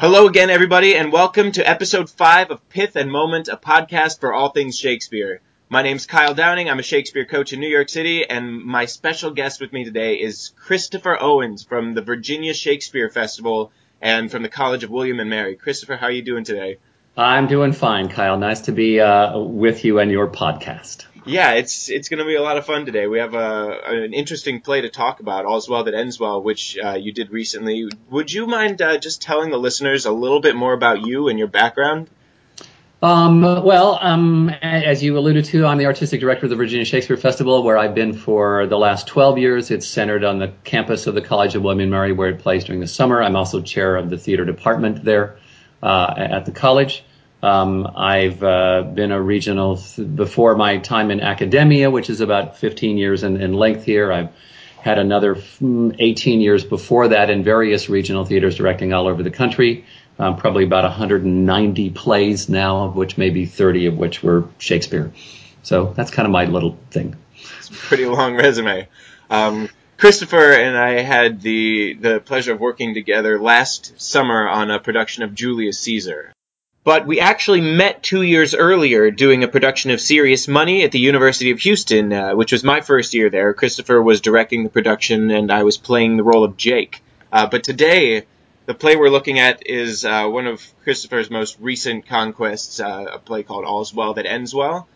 Hello again, everybody, and welcome to episode five of Pith and Moment, a podcast for all things Shakespeare. My name's Kyle Downing. I'm a Shakespeare coach in New York City, and my special guest with me today is Christopher Owens from the Virginia Shakespeare Festival and from the College of William and Mary. Christopher, how are you doing today? I'm doing fine, Kyle. Nice to be uh, with you and your podcast. Yeah, it's it's going to be a lot of fun today. We have a, an interesting play to talk about, All's Well That Ends Well, which uh, you did recently. Would you mind uh, just telling the listeners a little bit more about you and your background? Um, well, um, as you alluded to, I'm the artistic director of the Virginia Shakespeare Festival, where I've been for the last 12 years. It's centered on the campus of the College of William and Mary, where it plays during the summer. I'm also chair of the theater department there uh, at the college. Um, I've uh, been a regional th- before my time in academia, which is about 15 years in, in length here. I've had another mm, 18 years before that in various regional theaters directing all over the country. Um, probably about 190 plays now, of which maybe 30 of which were Shakespeare. So that's kind of my little thing. It's a pretty long resume. Um, Christopher and I had the the pleasure of working together last summer on a production of Julius Caesar. But we actually met two years earlier doing a production of Serious Money at the University of Houston, uh, which was my first year there. Christopher was directing the production, and I was playing the role of Jake. Uh, but today, the play we're looking at is uh, one of Christopher's most recent conquests, uh, a play called All's Well That Ends Well.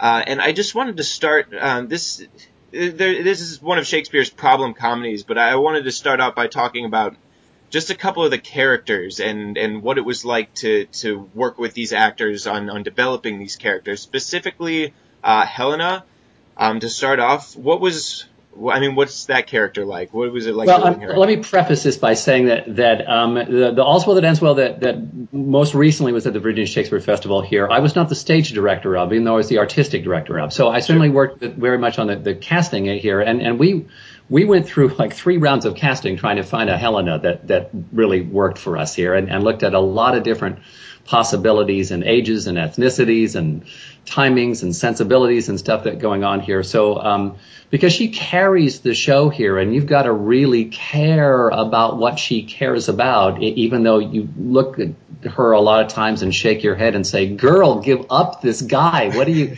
Uh, and I just wanted to start um, this. There, this is one of Shakespeare's problem comedies, but I wanted to start out by talking about just a couple of the characters and, and what it was like to, to work with these actors on, on developing these characters. Specifically, uh, Helena, um, to start off, what was, I mean, what's that character like? What was it like? Well, um, let me preface this by saying that that um, the, the All's Well That Ends Well that that most recently was at the Virginia Shakespeare Festival here. I was not the stage director of, even though I was the artistic director of. So I certainly worked very much on the, the casting here, and and we we went through like three rounds of casting trying to find a Helena that that really worked for us here, and, and looked at a lot of different possibilities and ages and ethnicities and timings and sensibilities and stuff that going on here. So um, because she carries the show here, and you've got to really care about what she cares about, even though you look at her a lot of times and shake your head and say, "Girl, give up this guy. What do you?"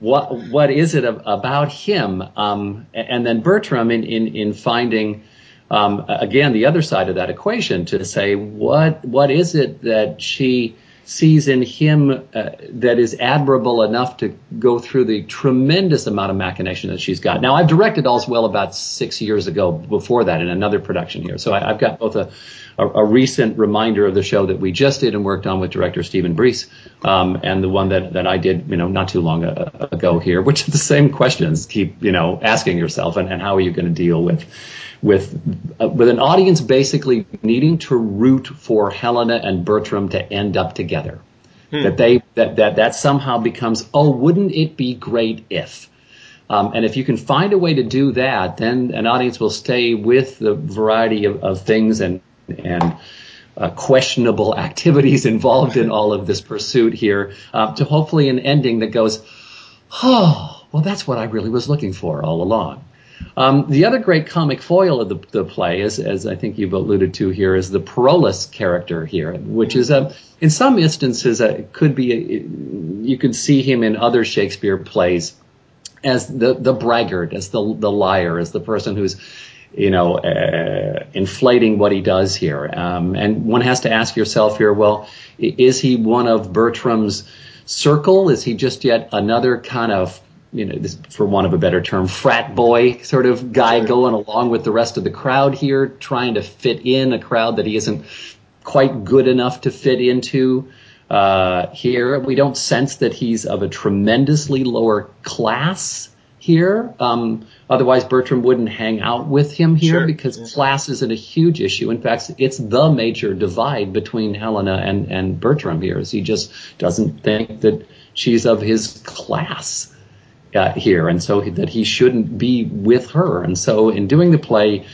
What what is it about him? Um, and then Bertram in in, in finding um, again the other side of that equation to say what what is it that she sees in him uh, that is admirable enough to go through the tremendous amount of machination that she's got. Now, I've directed All's Well about six years ago before that in another production here. So I, have got both a, a, a, recent reminder of the show that we just did and worked on with director Stephen Brees um, and the one that, that I did, you know, not too long ago here, which are the same questions keep, you know, asking yourself and, and how are you going to deal with with uh, with an audience basically needing to root for Helena and Bertram to end up together. Hmm. That they that, that that somehow becomes oh wouldn't it be great if um, and if you can find a way to do that, then an audience will stay with the variety of, of things and and uh, questionable activities involved in all of this pursuit here uh, to hopefully an ending that goes, oh, well, that's what I really was looking for all along. Um, the other great comic foil of the, the play, is, as I think you've alluded to here, is the Parolles character here, which is a, in some instances, a, could be, a, you could see him in other Shakespeare plays as the, the braggart, as the, the liar, as the person who's, you know, uh, inflating what he does here. Um, and one has to ask yourself here, well, is he one of Bertram's circle? Is he just yet another kind of you know, this, for want of a better term, frat boy sort of guy going along with the rest of the crowd here, trying to fit in a crowd that he isn't quite good enough to fit into. Uh, here, we don't sense that he's of a tremendously lower class here. Um, otherwise, Bertram wouldn't hang out with him here sure. because yeah. class isn't a huge issue. In fact, it's the major divide between Helena and, and Bertram here. Is he just doesn't think that she's of his class uh, here, and so that he shouldn't be with her. And so, in doing the play,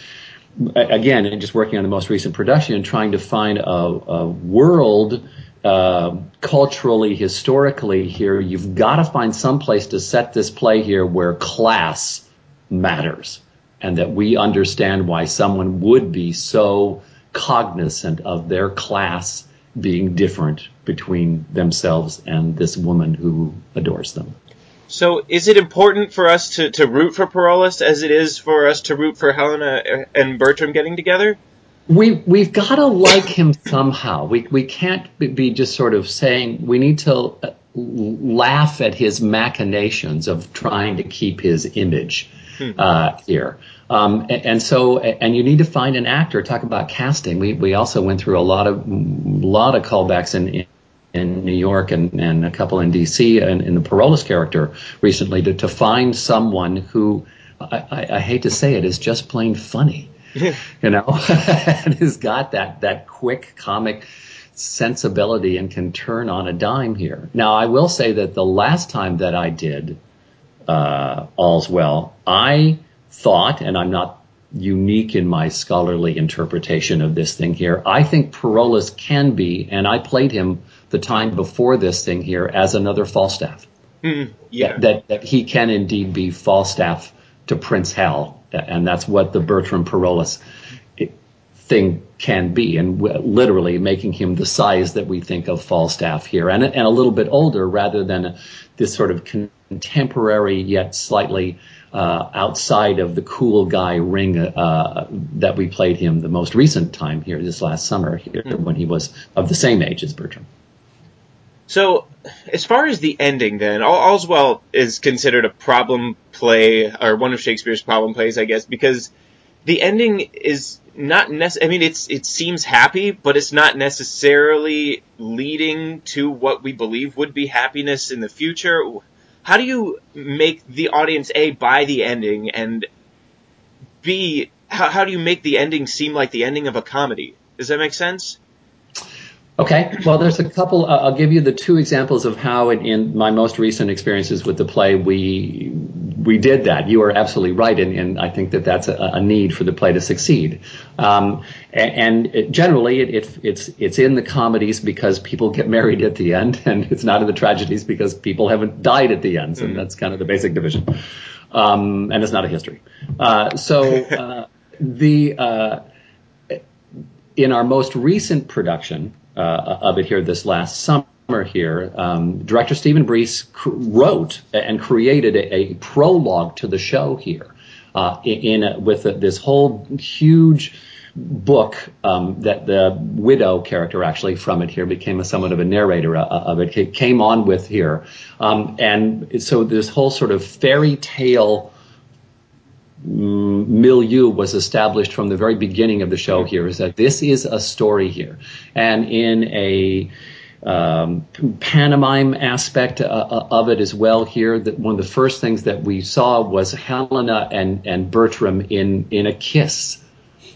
again, and just working on the most recent production and trying to find a, a world uh, culturally, historically here, you've got to find some place to set this play here where class matters and that we understand why someone would be so cognizant of their class being different between themselves and this woman who adores them. So, is it important for us to, to root for Parolles as it is for us to root for Helena and Bertram getting together? We we've got to like him somehow. We we can't be just sort of saying we need to uh, laugh at his machinations of trying to keep his image hmm. uh, here. Um, and, and, so, and you need to find an actor. Talk about casting. We we also went through a lot of lot of callbacks in, in New York and, and a couple in DC and in the Parolles character recently to, to find someone who I, I, I hate to say it is just plain funny. you know, and has got that that quick comic sensibility and can turn on a dime here. Now, I will say that the last time that I did uh, All's Well, I thought, and I'm not unique in my scholarly interpretation of this thing here. I think Parolles can be, and I played him the time before this thing here as another Falstaff. Mm, yeah. That, that, he can indeed be Falstaff to Prince Hal, and that's what the Bertram Parolles thing can be, and literally making him the size that we think of Falstaff here, and, and a little bit older rather than this sort of contemporary yet slightly uh, outside of the cool guy ring uh, that we played him the most recent time here this last summer here mm-hmm. when he was of the same age as Bertram. So, as far as the ending, then All's Well is considered a problem play or one of Shakespeare's problem plays, I guess, because the ending is not nece- I mean, it's it seems happy, but it's not necessarily leading to what we believe would be happiness in the future. How do you make the audience a buy the ending and b how, how do you make the ending seem like the ending of a comedy? Does that make sense? Okay, well, there's a couple. Uh, I'll give you the two examples of how, in, in, my most recent experiences with the play, we we did that. You are absolutely right, and, and I think that that's a, a, need for the play to succeed. Um, and, and it, generally, it, it, it's it's in the comedies because people get married at the end, and it's not in the tragedies because people haven't died at the ends, and mm. that's kind of the basic division. Um, and it's not a history. Uh, so uh, the uh, in our most recent production of it here this last summer here. Um, director Stephen Brees cr- wrote and created a, a, prologue to the show here uh, in, a, with this whole huge book um, that the widow character actually from it here became a somewhat of a narrator uh, of it came on with here um, and so this whole sort of fairy tale milieu was established from the very beginning of the show here is that this is a story here. And in a um, pantomime aspect uh, uh, of it as well here, that one of the first things that we saw was Helena and, and Bertram in, in a kiss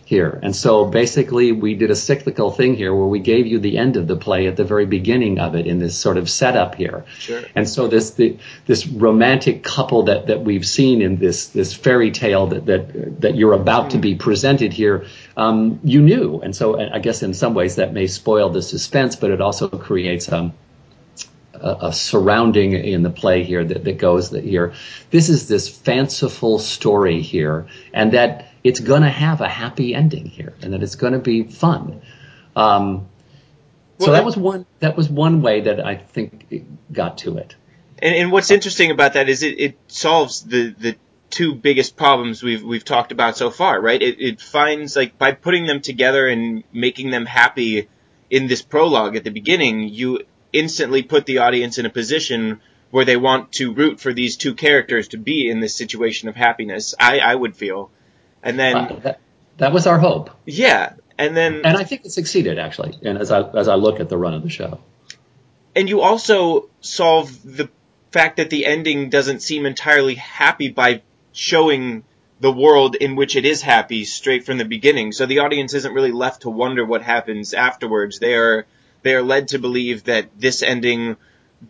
here. And so basically we did a cyclical thing here where we gave you the end of the play at the very beginning of it in this sort of setup here. Sure. And so this the, this romantic couple that, that we've seen in this this fairy tale that that, that you're about mm. to be presented here, um, you knew. And so I guess in some ways that may spoil the suspense, but it also creates um, a, a, surrounding in the play here that, that goes that here. This is this fanciful story here, and that it's going to have a happy ending here, and that it's going to be fun. Um, well, so that was one that was one way that I think it got to it. And, and what's interesting about that is it, it solves the the two biggest problems we've we've talked about so far, right? It, it finds like by putting them together and making them happy in this prologue at the beginning, you instantly put the audience in a position where they want to root for these two characters to be in this situation of happiness. I, I would feel. And then uh, that, that, was our hope. Yeah, and then and I think it succeeded actually. And as I as I look at the run of the show, and you also solve the fact that the ending doesn't seem entirely happy by showing the world in which it is happy straight from the beginning. So the audience isn't really left to wonder what happens afterwards. They are they are led to believe that this ending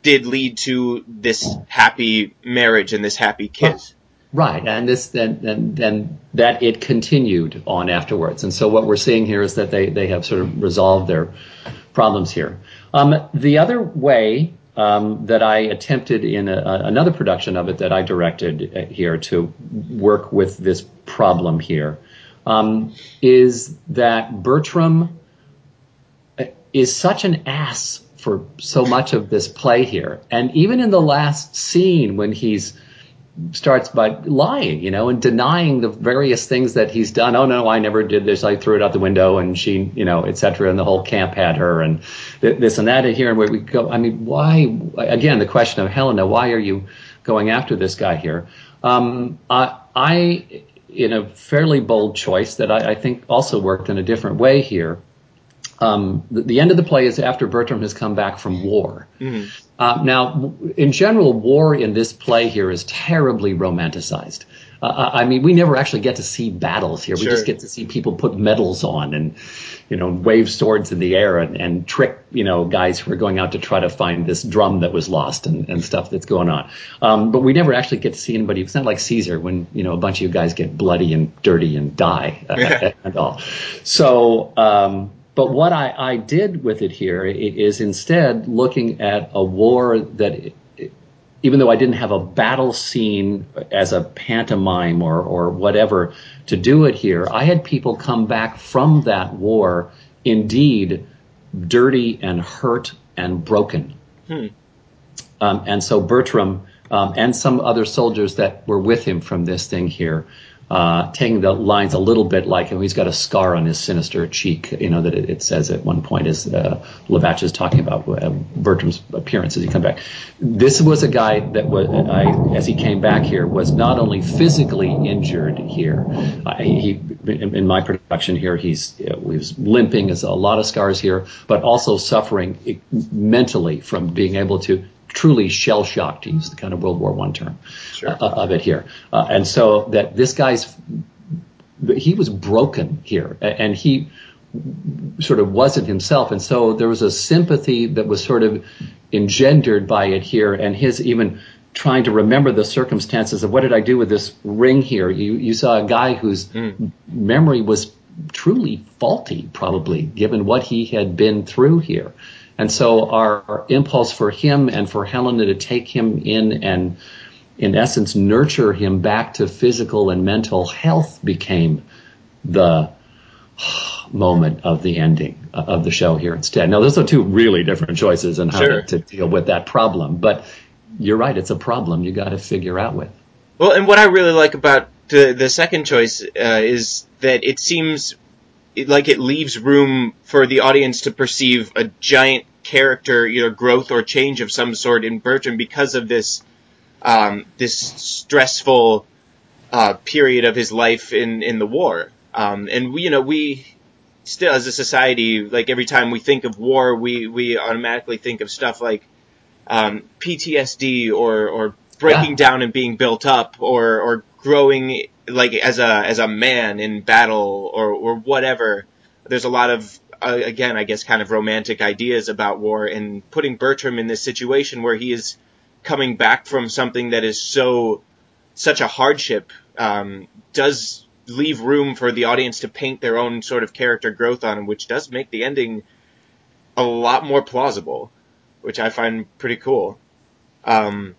did lead to this happy marriage and this happy kiss. Right, and this then then that it continued on afterwards, and so what we're seeing here is that they they have sort of resolved their problems here. Um, the other way um, that I attempted in a, another production of it that I directed uh, here to work with this problem here um, is that Bertram is such an ass for so much of this play here. And even in the last scene when he's starts by lying, you know, and denying the various things that he's done. Oh no, I never did this. I threw it out the window, and she, you know, etc. And the whole camp had her, and this and that. And here, and where we go. I mean, why? Again, the question of Helena. Why are you going after this guy here? Um, I, I, in a fairly bold choice that I, I think also worked in a different way here. Um, the, the, end of the play is after Bertram has come back from war. Mm-hmm. Uh, now, in general, war in this play here is terribly romanticized. Uh, I mean, we never actually get to see battles here. Sure. We just get to see people put medals on and, you know, wave swords in the air and, and, trick, you know, guys who are going out to try to find this drum that was lost and, and stuff that's going on. Um, but we never actually get to see anybody. It's not like Caesar when, you know, a bunch of you guys get bloody and dirty and die uh, yeah. and all. So, um, but what I, I did with it here is instead looking at a war that, even though I didn't have a battle scene as a pantomime or, or whatever to do it here, I had people come back from that war indeed dirty and hurt and broken. Hmm. Um, and so Bertram um, and some other soldiers that were with him from this thing here uh, taking the lines a little bit like. He's got a scar on his sinister cheek, you know, that it, it says at one point as uh, Lavache is talking about uh, Bertram's appearance as he comes back. This was a guy that was, I, as he came back here, was not only physically injured here. Uh, he, in, in, my production here, he's he was limping, has a lot of scars here, but also suffering mentally from being able to truly shell shocked, to use the kind of World War One term sure. uh, of it here. Uh, and so that this guy's he was broken here, and he sort of wasn't himself, and so there was a sympathy that was sort of engendered by it here, and his even trying to remember the circumstances of what did I do with this ring here. You you saw a guy whose mm. memory was truly faulty, probably given what he had been through here. And so our, our impulse for him and for Helena to take him in and, in essence, nurture him back to physical and mental health became the moment of the ending of the show here instead. Now, those are two really different choices on how sure. to, to, deal with that problem, but you're right, it's a problem you got to figure out with. Well, and what I really like about the the second choice uh, is that it seems like it leaves room for the audience to perceive a giant character either growth or change of some sort in Bertram because of this um, this stressful uh, period of his life in in the war. Um, and we, you know, we still as a society, like every time we think of war, we we automatically think of stuff like um, PTSD or or breaking yeah. down and being built up or or growing like as a as a man in battle or or whatever. There's a lot of uh, again, I guess, kind of romantic ideas about war and putting Bertram in this situation where he is coming back from something that is so such a hardship um, does leave room for the audience to paint their own sort of character growth on him, which does make the ending a lot more plausible, which I find pretty cool. Um,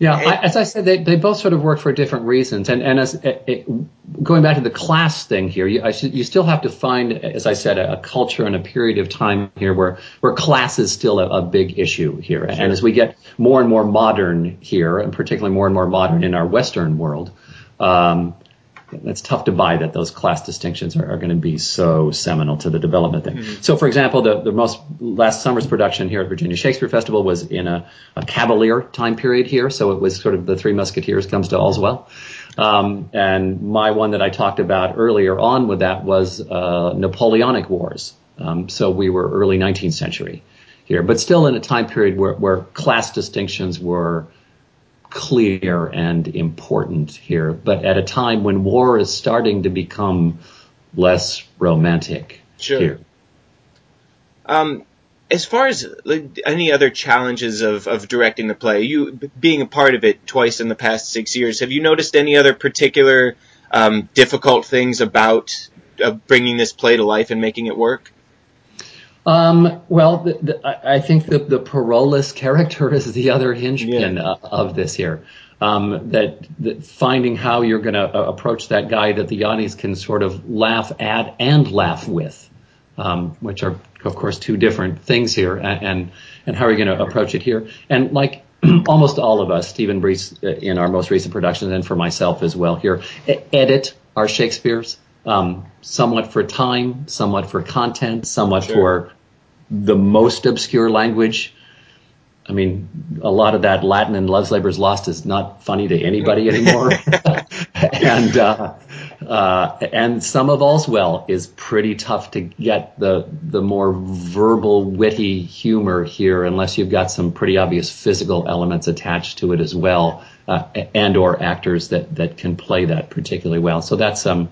yeah, I, as I said, they, they both sort of work for different reasons. And, and as it, it, going back to the class thing here, you, I, you still have to find, as I said, a, a, culture and a period of time here where, where class is still a, a big issue here. Sure. And as we get more and more modern here, and particularly more and more modern in our Western world, um, it's tough to buy that those class distinctions are, are going to be so seminal to the development thing. Mm-hmm. So, for example, the, the most last summer's production here at Virginia Shakespeare Festival was in a, a Cavalier time period here. So it was sort of the Three Musketeers comes to all's well. Um, and my one that I talked about earlier on with that was uh, Napoleonic Wars. Um, so we were early 19th century here, but still in a time period where, where class distinctions were clear and important here, but at a time when war is starting to become less romantic sure. here. Um, as far as like, any other challenges of, of directing the play, you being a part of it twice in the past six years, have you noticed any other particular um, difficult things about uh, bringing this play to life and making it work? Um, well, the, the, I think the, the Parolles character is the other hinge yeah. of this here. um, that, that, finding how you're going to uh, approach that guy that the audience can sort of laugh at and laugh with, um, which are of course two different things here, and and, how are you going to approach it here? And like almost all of us, Stephen Breese uh, in our most recent production, and for myself as well here, edit our Shakespeare's um, somewhat for time, somewhat for content, somewhat sure. for the most obscure language I mean, a lot of that Latin and Love's Labor's Lost is not funny to anybody anymore. and, uh, uh, and some of All's Well is pretty tough to get the, the more verbal, witty humor here unless you've got some pretty obvious physical elements attached to it as well, uh, and or actors that, that can play that particularly well. So that's, um,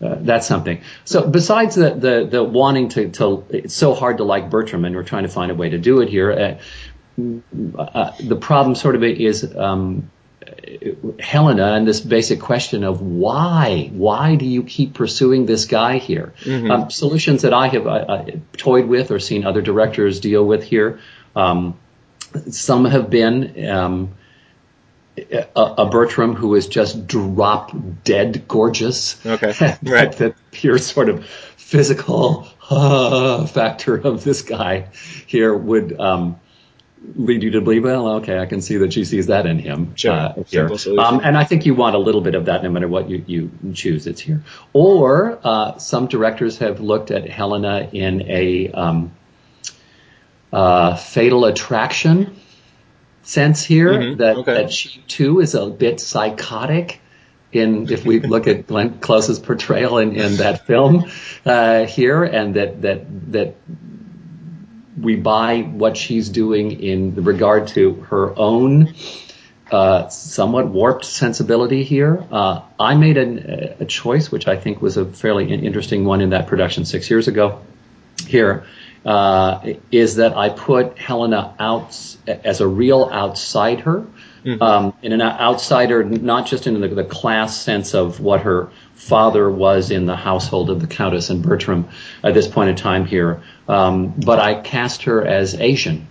uh, that's something. So besides the, the, the wanting to, to, it's so hard to like Bertram and we're trying to find a way to do it here. Uh, uh, the problem sort of is um, Helena and this basic question of why, why do you keep pursuing this guy here? Mm-hmm. Um, solutions that I have uh, uh, toyed with or seen other directors deal with here. Um, some have been um, a, a, Bertram who is just drop dead gorgeous. Okay, right. that pure sort of physical uh, factor of this guy here would um, lead you to believe, well, okay, I can see that she sees that in him. Sure. Uh, here. Um, and I think you want a little bit of that no matter what you, you choose. It's here. Or uh, some directors have looked at Helena in a um, uh, fatal attraction sense here mm-hmm. that, okay. that she too is a bit psychotic. In if we look at Glenn Close's portrayal in, in that film uh, here, and that that that we buy what she's doing in regard to her own uh, somewhat warped sensibility here. Uh, I made an, a choice, which I think was a fairly interesting one in that production six years ago. Here uh, is that I put Helena out as a real outsider, mm-hmm. um, in an outsider, not just in the, the class sense of what her father was in the household of the Countess and Bertram at this point in time here. Um, but I cast her as Asian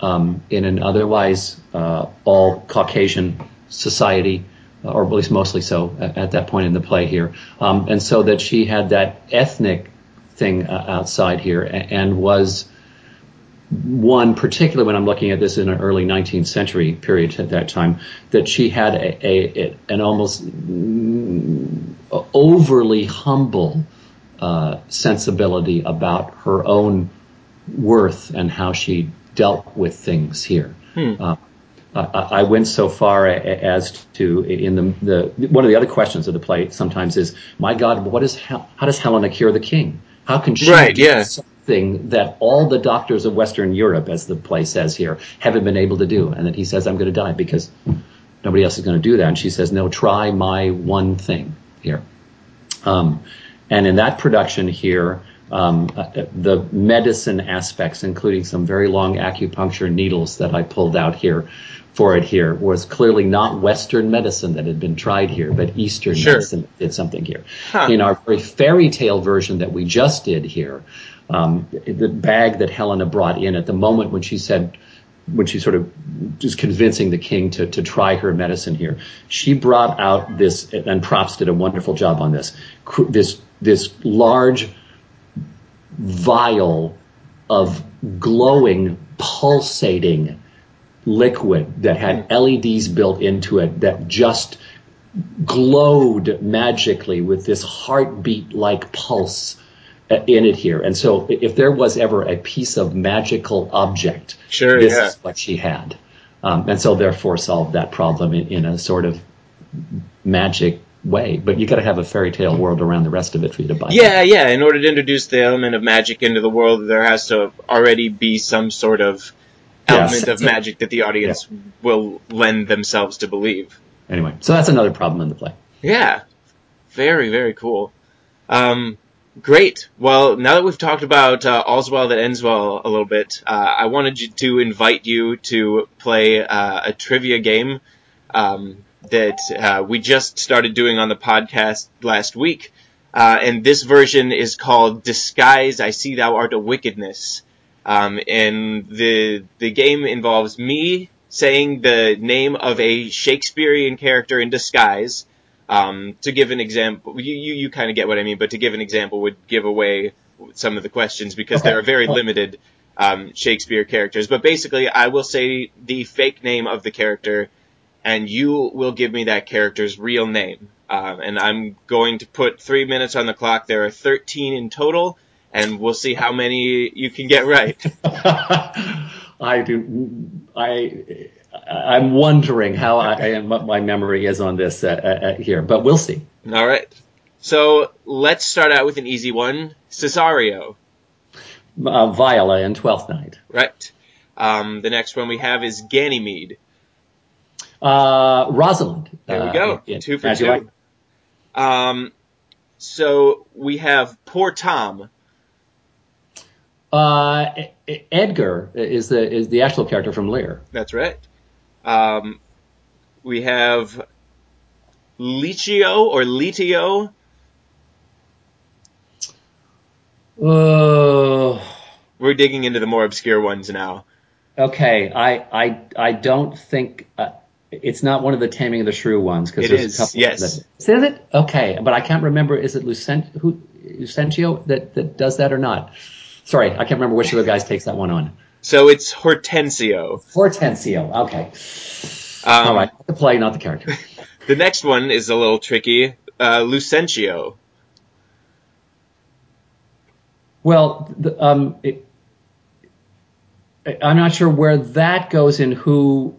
um, in an otherwise uh, all Caucasian society, or at least mostly so at, at that point in the play here. Um, and so that she had that ethnic thing uh, outside here and, was one, particularly when I'm looking at this in an early 19th century period at that time, that she had a, a an almost overly humble uh, sensibility about her own worth and how she dealt with things here. Hmm. Uh, I, I went so far as to in the, the one of the other questions of the play sometimes is, my God, what is how does Helena cure the king? How can she right, yeah. something that all the doctors of Western Europe, as the play says here, haven't been able to do? And then he says, I'm going to die because nobody else is going to do that. And she says, no, try my one thing here. Um, and in that production here, um, uh, the medicine aspects, including some very long acupuncture needles that I pulled out here for it here, was clearly not Western medicine that had been tried here, but Eastern sure. medicine did something here. Huh. In our very fairy tale version that we just did here, um, the bag that Helena brought in at the moment when she said, when she sort of was convincing the king to, to try her medicine here, she brought out this, and Props did a wonderful job on this, this, this large vial of glowing, pulsating liquid that had LEDs built into it that just glowed magically with this heartbeat like pulse in it here. And so if there was ever a piece of magical object, sure, this yeah. is what she had. Um, and so therefore solved that problem in, in a sort of magic way. But you got to have a fairy tale world around the rest of it for you to buy. Yeah, that. yeah. In order to introduce the element of magic into the world, there has to already be some sort of element of magic that the audience will lend themselves to believe. Anyway, so that's another problem in the play. Yeah, very very cool. Um, great. Well, now that we've talked about uh, All's Well That Ends Well a little bit, uh, I wanted to invite you to play uh, a trivia game um, that uh, we just started doing on the podcast last week. Uh, and this version is called Disguise I See Thou Art a Wickedness. Um, and the the game involves me saying the name of a Shakespearean character in disguise. Um, to give an example, you, you, you kind of get what I mean, but to give an example would give away some of the questions because Okay. there are very limited um, Shakespeare characters. But basically, I will say the fake name of the character, and you will give me that character's real name. Um, and I'm going to put three minutes on the clock. There are 13 in total, and we'll see how many you can get right. I do. I. I'm wondering how I, and what my memory is on this uh, uh, uh, here, but we'll see. All right. So let's start out with an easy one. Cesario, Uh, Viola in Twelfth Night. right? Um, the next one we have is Ganymede. Uh, Rosalind. There we uh, go. in- two for two. Like. Um, so we have Poor Tom. Uh, Edgar is the is the actual character from Lear. That's right. Um, we have Licio or Litio. Oh, We're digging into the more obscure ones now. okay. I I I don't think uh, it's not one of the Taming of the Shrew ones because there's is, a couple. yes. That, is it? Okay, but I can't remember. Is it Lucent who Lucentio that that does that or not? Sorry, I can't remember which of the guys takes that one on. So it's Hortensio. Hortensio. Okay. Um, All right. The play, not the character. The next one is a little tricky. Uh, Lucentio. Well, the, um, it, I'm not sure where that goes in who.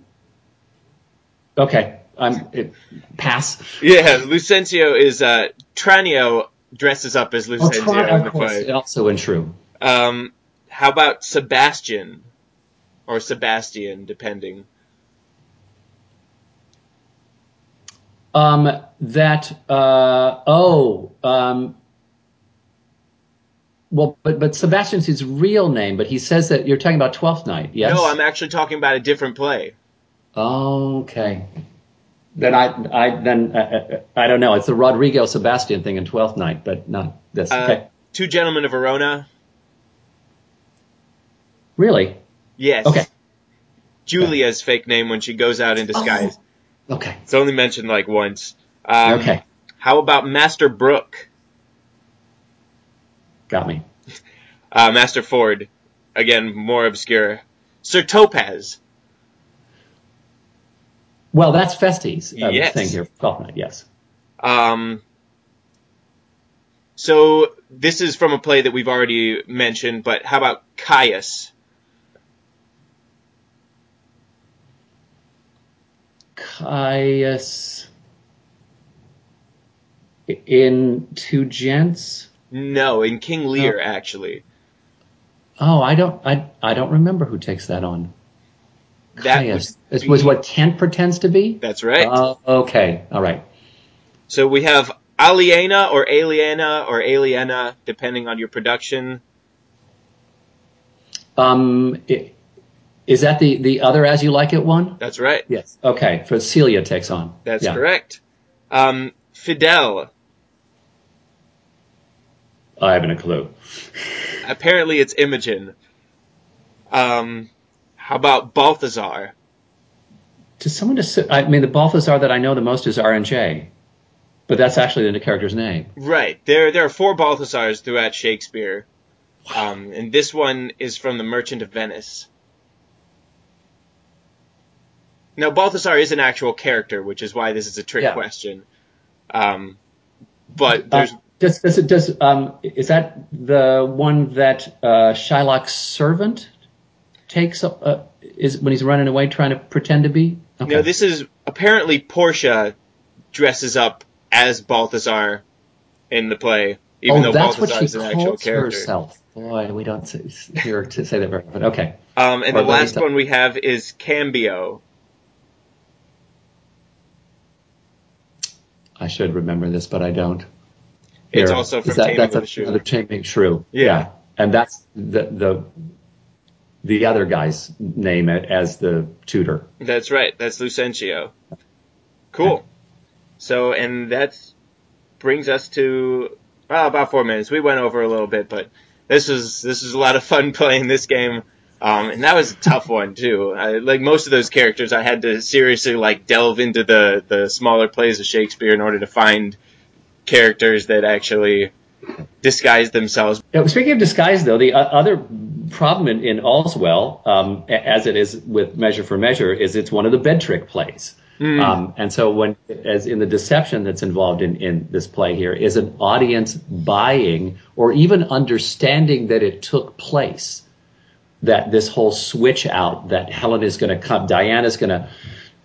Okay, I'm it, pass. Yeah, Lucentio is uh, Tranio dresses up as Oh, Lucentio try, in the of course, play. also in True. Um, how about Sebastian or Sebastian, depending? Um, that uh, oh, um, well, but but Sebastian's his real name, but he says that you're talking about Twelfth Night. Yes. No, I'm actually talking about a different play. Okay. Then I, I then uh, uh, I don't know. It's the Rodrigo Sebastian thing in Twelfth Night, but not this. Uh, okay. Two Gentlemen of Verona. Really? Yes. Okay. Julia's fake name when she goes out in disguise. Okay. It's only mentioned like once. Um, Okay. How about Master Brooke? Got me. Uh, Master Ford. Again, more obscure. Sir Topaz. Well, that's Feste's uh, Yes. thing here. Twelfth Night. Yes. Um, so this is from a play that we've already mentioned, but how about Caius? Caius. In Two Gents. No, in King Lear, actually. Oh, I don't. I I don't remember who takes that on. That Caius. This was what Kent pretends to be. That's right. Oh, okay. All right. so we have Aliena or Aliena or Aliena, depending on your production. Um, is that the the other as you like it one? That's right. Yes. Okay. For Celia takes on. That's Yeah. correct. Um, Fidele. I haven't a clue. Apparently it's Imogen. Um, how about Balthazar? To someone to I mean, the Balthazar that I know the most is R and J, but that's actually the character's name. Right. There there are four Balthazars throughout Shakespeare. Um, and this one is from The Merchant of Venice. Now, Balthasar is an actual character, which is why this is a trick Yeah. question. Um, but there's Uh, does does does um is that the one that uh, Shylock's servant takes up uh, is when he's running away trying to pretend to be? Okay. no. This is apparently Portia dresses up as Balthazar in the play, even oh, though that's what Balthazar she is an actual calls character. herself. Boy, we don't hear to say that very often. Okay. Um, and Or the last one we have is Cambio. I should remember this, but I don't. It's Here. also Is from that, Taming that's Shrew. another Taming Shrew. Yeah. and that's the the the other guy's name it as the tutor. That's right. That's Lucentio. Cool. So, and that brings us to well, about four minutes. We went over a little bit, but this is this is a lot of fun playing this game Um, and that was a tough one too. I, like most of those characters, I had to seriously like delve into the the smaller plays of Shakespeare in order to find characters that actually disguise themselves. Yeah, speaking of disguise, though, the uh, other problem in, in All's Well, um, as it is with Measure for Measure, is it's one of the bed trick plays. Mm. Um, and so when, as in the deception that's involved in, in this play here, is an audience buying or even understanding that it took place, that this whole switch out, that Helen is going to come, Diana's going to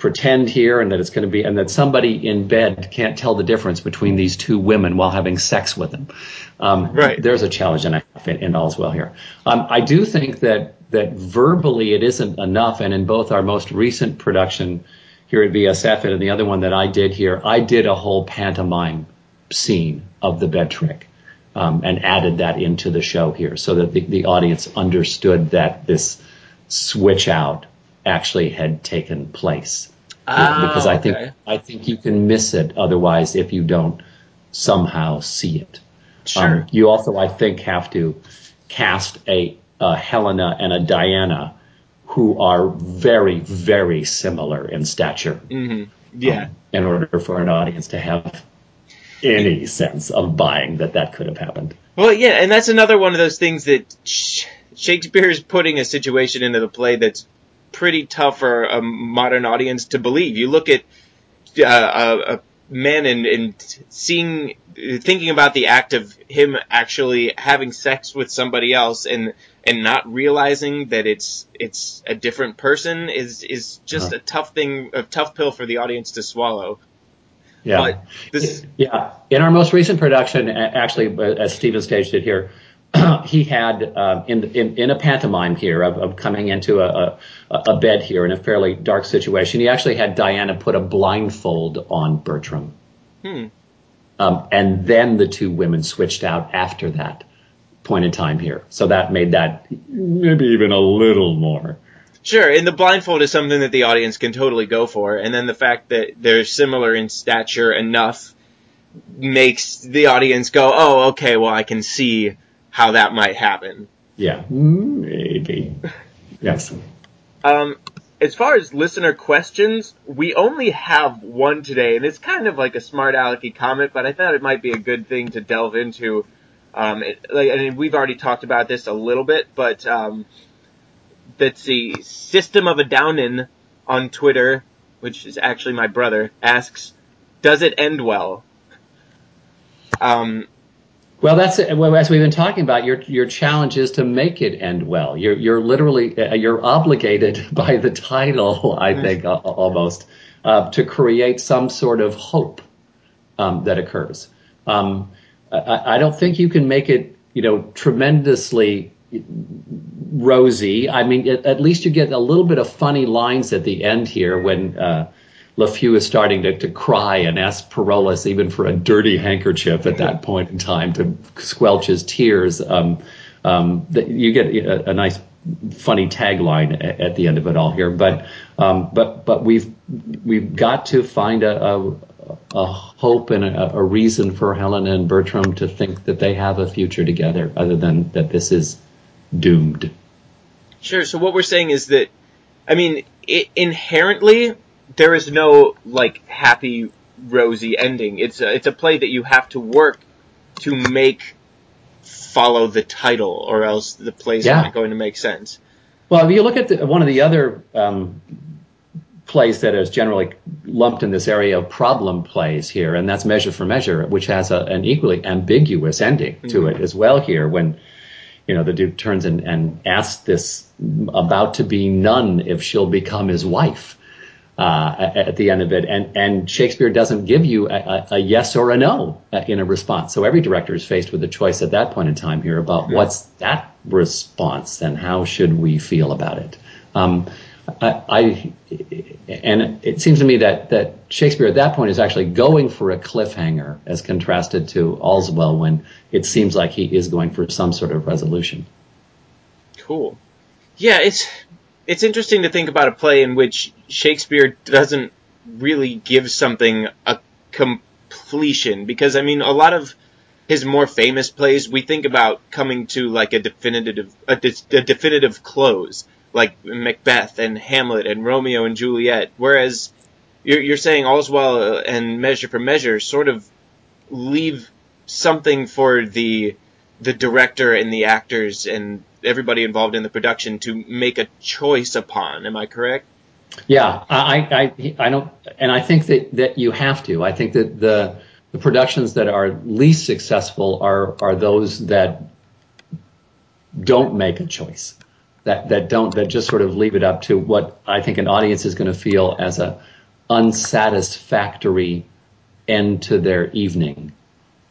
pretend here and that it's going to be, and that somebody in bed can't tell the difference between these two women while having sex with them. Um, right. There's a challenge in, in All's Well here. Um, I do think that, that verbally it isn't enough, and in both our most recent production here at VSF and the other one that I did here, I did a whole pantomime scene of the bed trick. Um, and added that into the show here so that the, the audience understood that this switch out actually had taken place. Oh, because I think okay. I think you can miss it otherwise if you don't somehow see it. Sure. Um, you also, I think, have to cast a, a Helena and a Diana who are very, very similar in stature. Mm-hmm. Yeah. Um, in order for an audience to have any sense of buying that that could have happened. Well, yeah, and that's another one of those things that sh- Shakespeare is putting a situation into the play that's pretty tough for a modern audience to believe. You look at uh, a, a man and, and seeing, thinking about the act of him actually having sex with somebody else and and not realizing that it's it's a different person is is just Uh-huh. a tough thing, a tough pill for the audience to swallow. Yeah. This, Yeah. In our most recent production, actually, uh, as Stephen staged it here, he had uh, in, in in a pantomime here of, of coming into a, a a bed here in a fairly dark situation. He actually had Diana put a blindfold on Bertram, hmm. um, and then the two women switched out after that point in time here. So that made that maybe even a little more. Sure, and the blindfold is something that the audience can totally go for, and then the fact that they're similar in stature enough makes the audience go, "Oh, okay, well, I can see how that might happen." Yeah, maybe. Yes. Um, as far as listener questions, we only have one today, and it's kind of like a smart alecky comment, but I thought it might be a good thing to delve into. Um, it, like, I mean, we've already talked about this a little bit, but um, that's a system of a Downin on Twitter, which is actually my brother, asks, "Does it end well?" Um, Well, that's well, as we've been talking about. Your your challenge is to make it end well. You're you're literally uh, you're obligated by the title, I think, uh, almost uh, to create some sort of hope um, that occurs. Um, I, I don't think you can make it, you know, tremendously rosy. I mean, at, at least you get a little bit of funny lines at the end here when. Uh, Lafeu is starting to, to cry and ask Parolles even for a dirty handkerchief at that point in time to squelch his tears. Um, um, you get a, a nice, funny tagline at, at the end of it all here. But um, but but we've we've got to find a, a, a hope and a, a reason for Helena and Bertram to think that they have a future together, other than that this is doomed. Sure. So what we're saying is that, I mean, it, inherently there is no like happy rosy ending. It's a, it's a play that you have to work to make follow the title, or else the play's Yeah. not going to make sense. Well, if you look at the, one of the other um, plays that is generally lumped in this area of problem plays here, and that's Measure for Measure, which has a, an equally ambiguous ending to it as well here when you know the duke turns and, and asks this about to be nun if she'll become his wife uh, at, the end of it, and and Shakespeare doesn't give you a, a, yes or a no uh, in a response. So every director is faced with a choice at that point in time here about what's that response and how should we feel about it. Um, I, I and it seems to me that that Shakespeare at that point is actually going for a cliffhanger as contrasted to All's Well when it seems like he is going for some sort of resolution. Cool. Yeah, it's it's interesting to think about a play in which Shakespeare doesn't really give something a completion because I mean a lot of his more famous plays, we think about coming to like a definitive a, a definitive close, like Macbeth and Hamlet and Romeo and Juliet. Whereas you're, you're saying All's Well and Measure for Measure sort of leave something for the the director and the actors and everybody involved in the production to make a choice upon. Am I correct? Yeah, I, I, I don't, and I think that, that you have to. I think that the the productions that are least successful are are those that don't make a choice, that that don't that just sort of leave it up to what I think an audience is going to feel as a unsatisfactory end to their evening,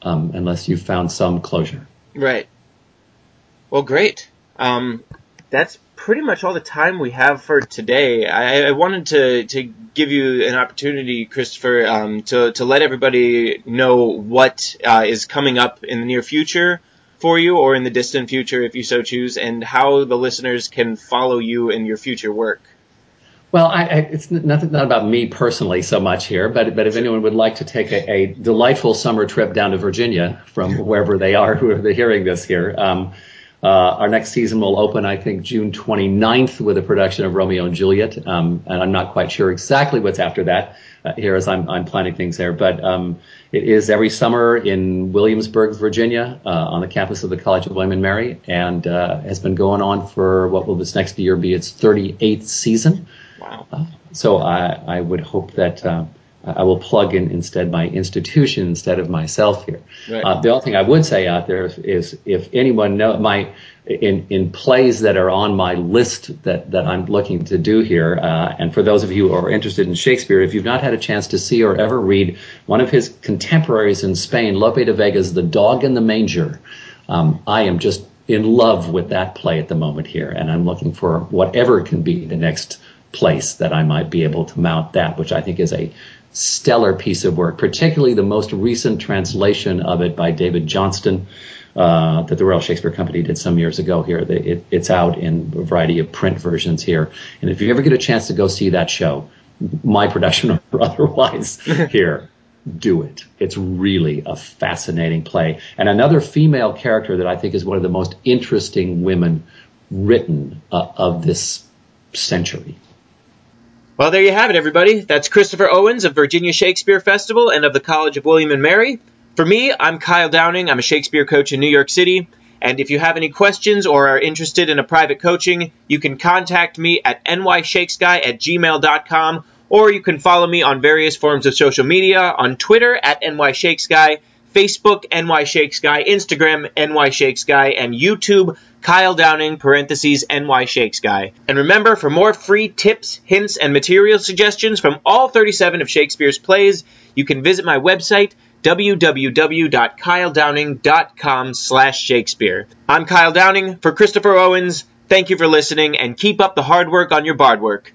um, unless you've found some closure. Right. Well, great. Um, that's pretty much all the time we have for today. I, I wanted to, to give you an opportunity, Christopher, um, to, to let everybody know what uh, is coming up in the near future for you or in the distant future, if you so choose, and how the listeners can follow you in your future work. Well, I, I, it's nothing not about me personally so much here, but but if anyone would like to take a, a delightful summer trip down to Virginia from wherever they are who are hearing this here, um, uh, our next season will open, I think, June 29th with a production of Romeo and Juliet. Um, and I'm not quite sure exactly what's after that uh, here as I'm, I'm, planning things there. But um, it is every summer in Williamsburg, Virginia, uh, on the campus of the College of William and Mary, and uh, has been going on for what will this next year be its 38th season. Wow. Uh, so I, I would hope that uh, I will plug in instead my institution instead of myself here. Right. Uh, the only thing I would say out there is, is if anyone know my in in plays that are on my list that that I'm looking to do here, uh, and for those of you who are interested in Shakespeare, if you've not had a chance to see or ever read one of his contemporaries in Spain, Lope de Vega's The Dog in the Manger, um, I am just in love with that play at the moment here, and I'm looking for whatever can be the next place that I might be able to mount that, which I think is a stellar piece of work, particularly the most recent translation of it by David Johnston. Uh, that the Royal Shakespeare Company did some years ago here. It, it's out in a variety of print versions here. And if you ever get a chance to go see that show, my production or otherwise here, do it. It's really a fascinating play. And another female character that I think is one of the most interesting women written uh, of this century. Well, there you have it, everybody. That's Christopher Owens of Virginia Shakespeare Festival and of the College of William and Mary. For me, I'm Kyle Downing. I'm a Shakespeare coach in New York City. And if you have any questions or are interested in a private coaching, you can contact me at nyshakesguy at gmail.com or you can follow me on various forms of social media on Twitter at nyshakesguy Facebook, NY Shakes Guy, Instagram, NY Shakes Guy, and YouTube, Kyle Downing, parentheses, NY Shakes Guy. And remember, for more free tips, hints, and material suggestions from all 37 of Shakespeare's plays, you can visit my website, www.kyledowning.com slash Shakespeare. I'm Kyle Downing for Christopher Owens. Thank you for listening, and keep up the hard work on your bard work.